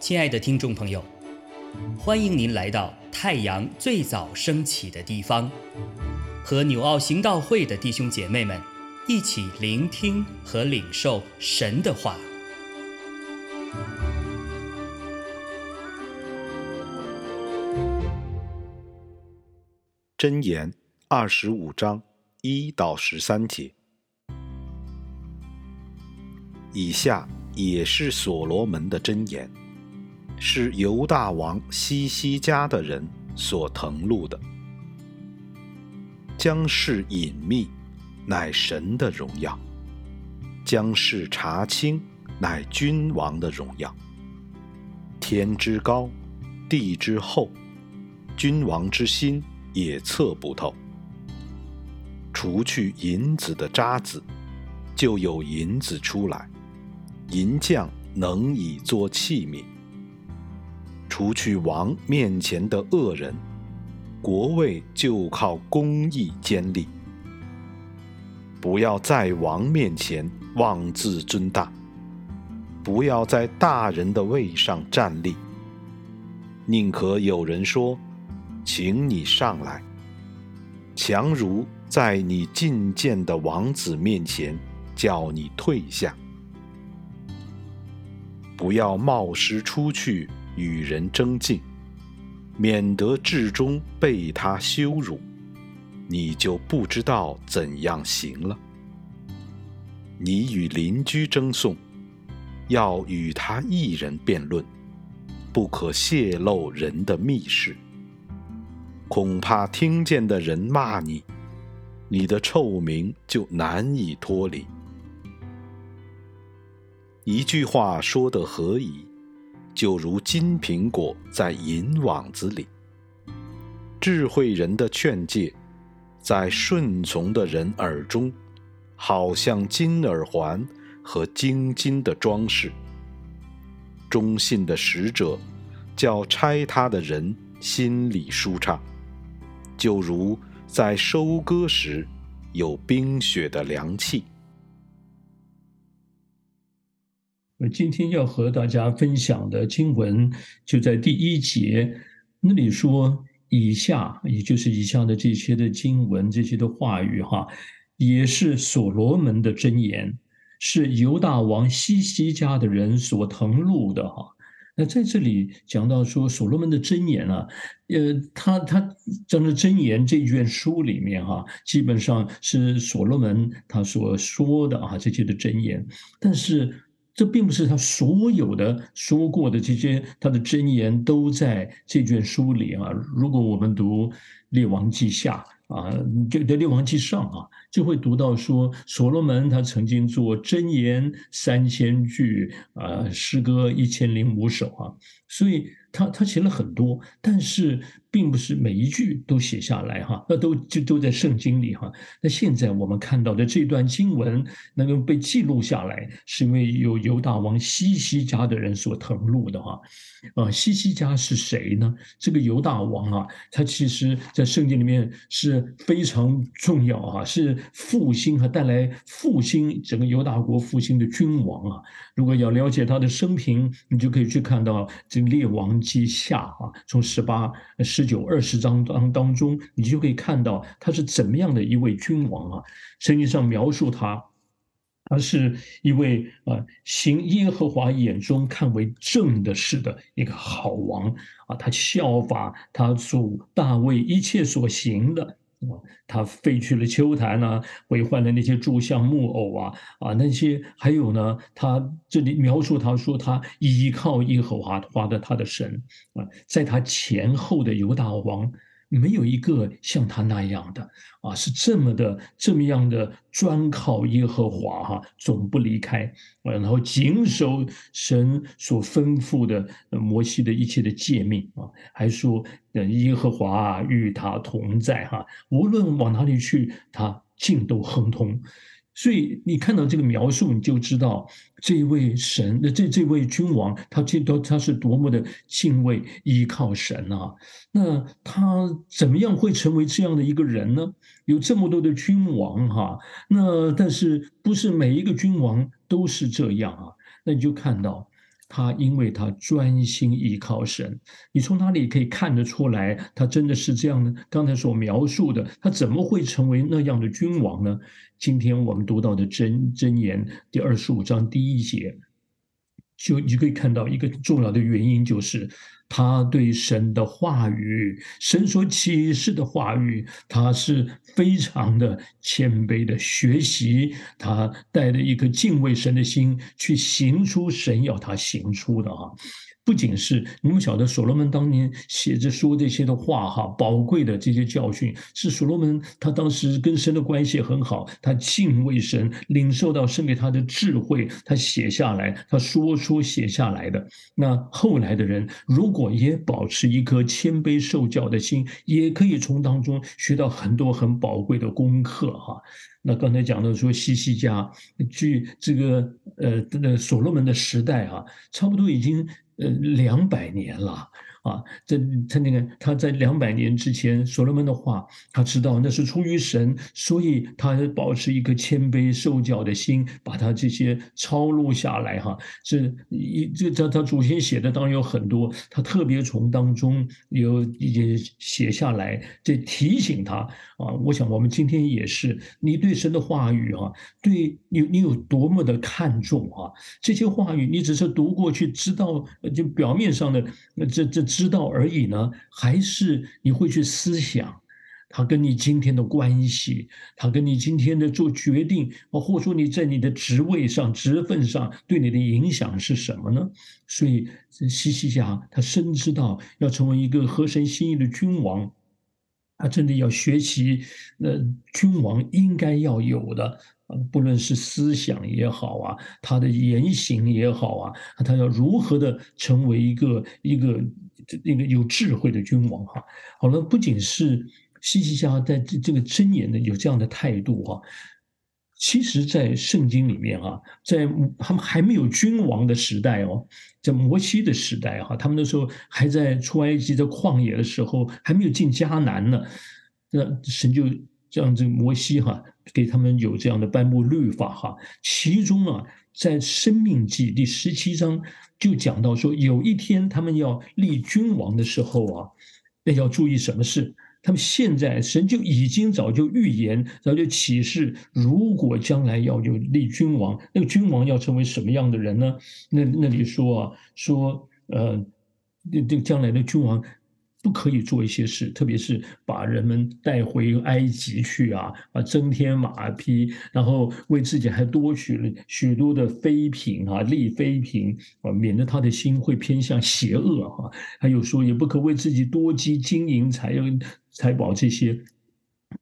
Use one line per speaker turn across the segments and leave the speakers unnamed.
亲爱的听众朋友，欢迎您来到太阳最早升起的地方，和纽奥行道会的弟兄姐妹们一起聆听和领受神的话。
箴言二十五章一到十三节，以下也是所罗门的箴言。是犹大王西西家的人所誊录的。将事隐秘，乃神的荣耀；将事查清，乃君王的荣耀。天之高，地之厚，君王之心也测不透。除去银子的渣子，就有银子出来；银匠能以作器皿。除去王面前的恶人，国位就靠公义坚立。不要在王面前妄自尊大，不要在大人的位上站立。宁可有人说：“请你上来。”强如在你觐见的王子面前叫你退下。不要冒失出去。与人争竞，免得至终被他羞辱，你就不知道怎样行了。你与邻居争讼，要与他一人辩论，不可泄露人的密事，恐怕听见的人骂你，你的臭名就难以脱离。一句话说得何以？就如金苹果在银网子里，智慧人的劝诫，在顺从的人耳中，好像金耳环和金金的装饰。忠信的使者，叫拆他的人心里舒畅，就如在收割时有冰雪的凉气。
我今天要和大家分享的经文就在第一节那里说，以下也就是以下的这些的经文，这些的话语哈，也是所罗门的箴言，是犹大王西西家的人所誊录的哈。那在这里讲到说，所罗门的箴言啊，呃，他他讲的箴言这卷书里面哈，基本上是所罗门他所说的啊这些的箴言，但是。这并不是他所有的说过的这些他的箴言都在这卷书里啊。如果我们读《列王记下》啊，就在《列王记上》啊，就会读到说，所罗门他曾经做箴言三千句啊，诗歌一千零五首啊，所以他他写了很多，但是。并不是每一句都写下来哈，那都就都在圣经里哈。那现在我们看到的这段经文能够被记录下来，是因为有犹大王西西家的人所誊录的哈。啊，西西家是谁呢？这个犹大王啊，他其实在圣经里面是非常重要啊，是复兴和带来复兴整个犹大国复兴的君王啊。如果要了解他的生平，你就可以去看到这个列王记下啊，从十八十。九二十章当当中，你就可以看到他是怎么样的一位君王啊。圣经上描述他，他是一位啊行耶和华眼中看为正的事的一个好王啊。他效法他主大卫一切所行的。他废去了秋坛啊，毁坏了那些柱像木偶啊啊，那些还有呢，他这里描述他说他依靠耶和华华的他的神啊，在他前后的犹大王。没有一个像他那样的啊，是这么的这么样的专靠耶和华哈，总不离开，然后谨守神所吩咐的摩西的一切的诫命啊，还说耶和华与他同在哈，无论往哪里去，他尽都亨通。所以你看到这个描述，你就知道这位神那这这位君王，他这都他是多么的敬畏依靠神啊！那他怎么样会成为这样的一个人呢？有这么多的君王哈，那但是不是每一个君王都是这样啊？那你就看到。他因为他专心依靠神，你从哪里可以看得出来，他真的是这样呢？刚才所描述的，他怎么会成为那样的君王呢？今天我们读到的真真言第二十五章第一节。就你可以看到一个重要的原因，就是他对神的话语、神所启示的话语，他是非常的谦卑的学习，他带着一颗敬畏神的心去行出神要他行出的啊。不仅是你们晓得，所罗门当年写着说这些的话，哈，宝贵的这些教训，是所罗门他当时跟神的关系很好，他敬畏神，领受到神给他的智慧，他写下来，他说出写下来的。那后来的人如果也保持一颗谦卑受教的心，也可以从当中学到很多很宝贵的功课，哈。那刚才讲到说，西西家据这个呃，那所罗门的时代啊，差不多已经。呃，两百年了。啊，这他那个他在两百年之前，所罗门的话，他知道那是出于神，所以他保持一个谦卑受教的心，把他这些抄录下来哈。这一这他他祖先写的当然有很多，他特别从当中有一些写下来，这提醒他啊。我想我们今天也是，你对神的话语啊，对你你有多么的看重啊？这些话语你只是读过去，知道就表面上的这这。知道而已呢，还是你会去思想，他跟你今天的关系，他跟你今天的做决定，或者说你在你的职位上、职分上对你的影响是什么呢？所以西西家他深知道要成为一个合神心意的君王，他真的要学习那君王应该要有的。不论是思想也好啊，他的言行也好啊，他要如何的成为一个一个一个有智慧的君王哈？好了，不仅是西西家在这这个箴言呢有这样的态度哈，其实，在圣经里面啊，在他们还没有君王的时代哦，在摩西的时代哈，他们那时候还在出埃及的旷野的时候，还没有进迦南呢，那神就。像这个摩西哈，给他们有这样的颁布律法哈，其中啊，在《生命记》第十七章就讲到说，有一天他们要立君王的时候啊，那要注意什么事？他们现在神就已经早就预言，早就启示，如果将来要有立君王，那个君王要成为什么样的人呢？那那里说啊，说呃，这这将来的君王。不可以做一些事，特别是把人们带回埃及去啊，啊，增添马匹，然后为自己还多取了许多的妃嫔啊，立妃嫔啊，免得他的心会偏向邪恶哈。还有说，也不可为自己多积金银财财宝这些，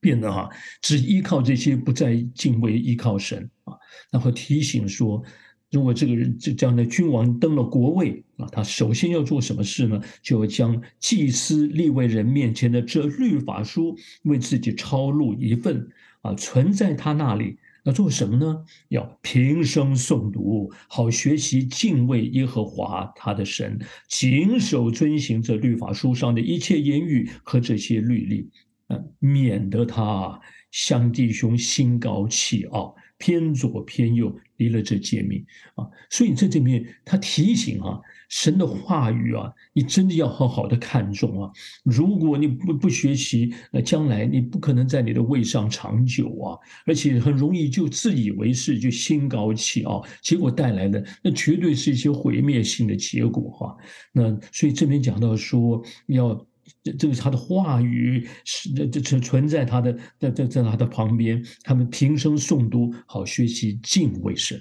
变得哈，只依靠这些，不再敬畏依靠神啊。然后提醒说。如果这个人这这样的君王登了国位啊，他首先要做什么事呢？就要将祭司立为人面前的这律法书为自己抄录一份啊，存在他那里。要做什么呢？要平生诵读，好学习敬畏耶和华他的神，谨守遵行这律法书上的一切言语和这些律例，啊，免得他向弟兄心高气傲。偏左偏右，离了这诫命啊！所以在这面，他提醒啊，神的话语啊，你真的要好好的看重啊！如果你不不学习，那将来你不可能在你的位上长久啊！而且很容易就自以为是，就心高气傲，结果带来的那绝对是一些毁灭性的结果哈！那所以这边讲到说要。这个他的话语是这这存在他的在在在他的旁边，他们平生诵读，好学习敬畏神。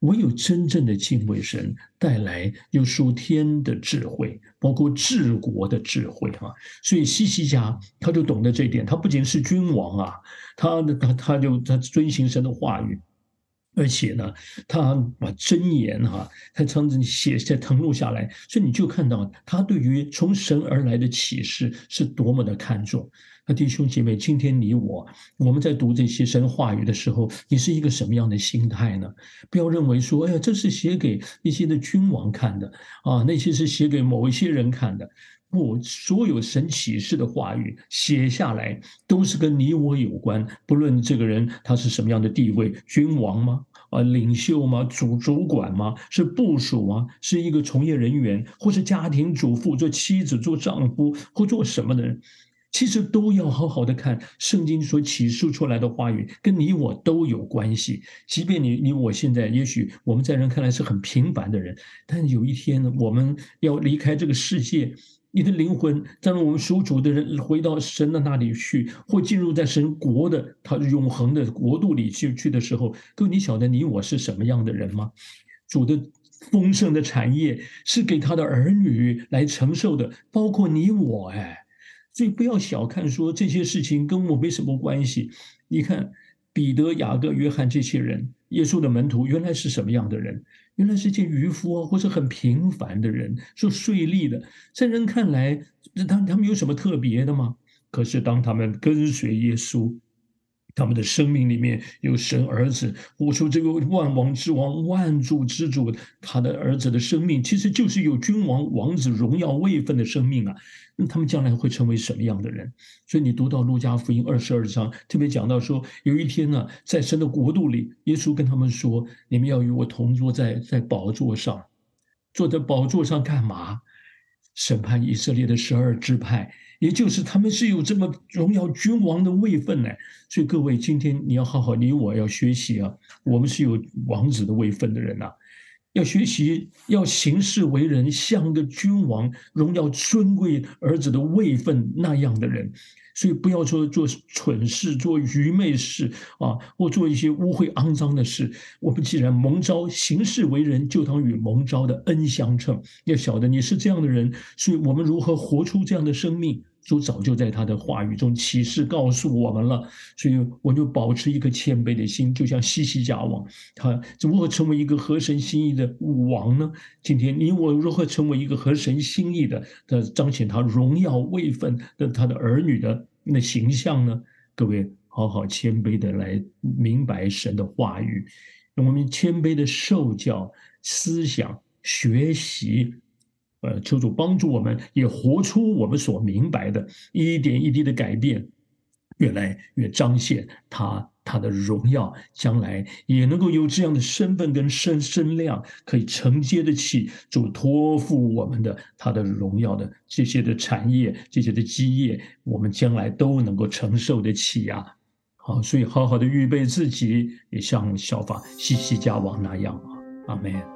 唯有真正的敬畏神，带来有属天的智慧，包括治国的智慧哈。所以西西家他就懂得这一点，他不仅是君王啊，他他他就他遵行神的话语。而且呢，他把真言哈，他常常写在、誊录下来，所以你就看到他对于从神而来的启示是多么的看重。那弟兄姐妹，今天你我我们在读这些神话语的时候，你是一个什么样的心态呢？不要认为说，哎呀，这是写给一些的君王看的啊，那些是写给某一些人看的。我，所有神启示的话语写下来，都是跟你我有关。不论这个人他是什么样的地位，君王吗？啊，领袖吗？主主管吗？是部属吗？是一个从业人员，或是家庭主妇、做妻子、做丈夫或做什么的人？其实都要好好的看圣经所启示出来的话语，跟你我都有关系。即便你你我现在，也许我们在人看来是很平凡的人，但有一天呢，我们要离开这个世界，你的灵魂，当我们属主的人回到神的那里去，或进入在神国的他永恒的国度里去去的时候，各位，你晓得你我是什么样的人吗？主的丰盛的产业是给他的儿女来承受的，包括你我，哎。所以不要小看说这些事情跟我没什么关系。你看彼得、雅各、约翰这些人，耶稣的门徒原来是什么样的人？原来是件渔夫啊，或者很平凡的人，是税吏的，在人看来，他他们有什么特别的吗？可是当他们跟随耶稣。他们的生命里面有神儿子，我说这个万王之王、万主之主，他的儿子的生命其实就是有君王、王子荣耀位分的生命啊。那他们将来会成为什么样的人？所以你读到路加福音二十二章，特别讲到说，有一天呢，在神的国度里，耶稣跟他们说：“你们要与我同坐在在宝座上，坐在宝座上干嘛？审判以色列的十二支派。”也就是他们是有这么荣耀君王的位分呢，所以各位今天你要好好，你我要学习啊，我们是有王子的位分的人呐，要学习要行事为人像个君王荣耀尊贵儿子的位分那样的人。所以不要说做蠢事、做愚昧事啊，或做一些污秽肮脏的事。我们既然蒙召行事为人，就当与蒙召的恩相称。要晓得你是这样的人，所以我们如何活出这样的生命，主早就在他的话语中启示告诉我们了。所以我就保持一颗谦卑的心，就像西西家王，他如何成为一个合神心意的武王呢？今天你我如何成为一个合神心意的，彰显他荣耀位分的他的儿女的？那形象呢？各位好好谦卑的来明白神的话语，我们谦卑的受教、思想、学习，呃，求主帮助我们，也活出我们所明白的，一点一滴的改变，越来越彰显他。他的荣耀将来也能够有这样的身份跟身身量，可以承接得起主托付我们的他的荣耀的这些的产业，这些的基业，我们将来都能够承受得起呀。好，所以好好的预备自己，也像效法西西家王那样啊。阿门。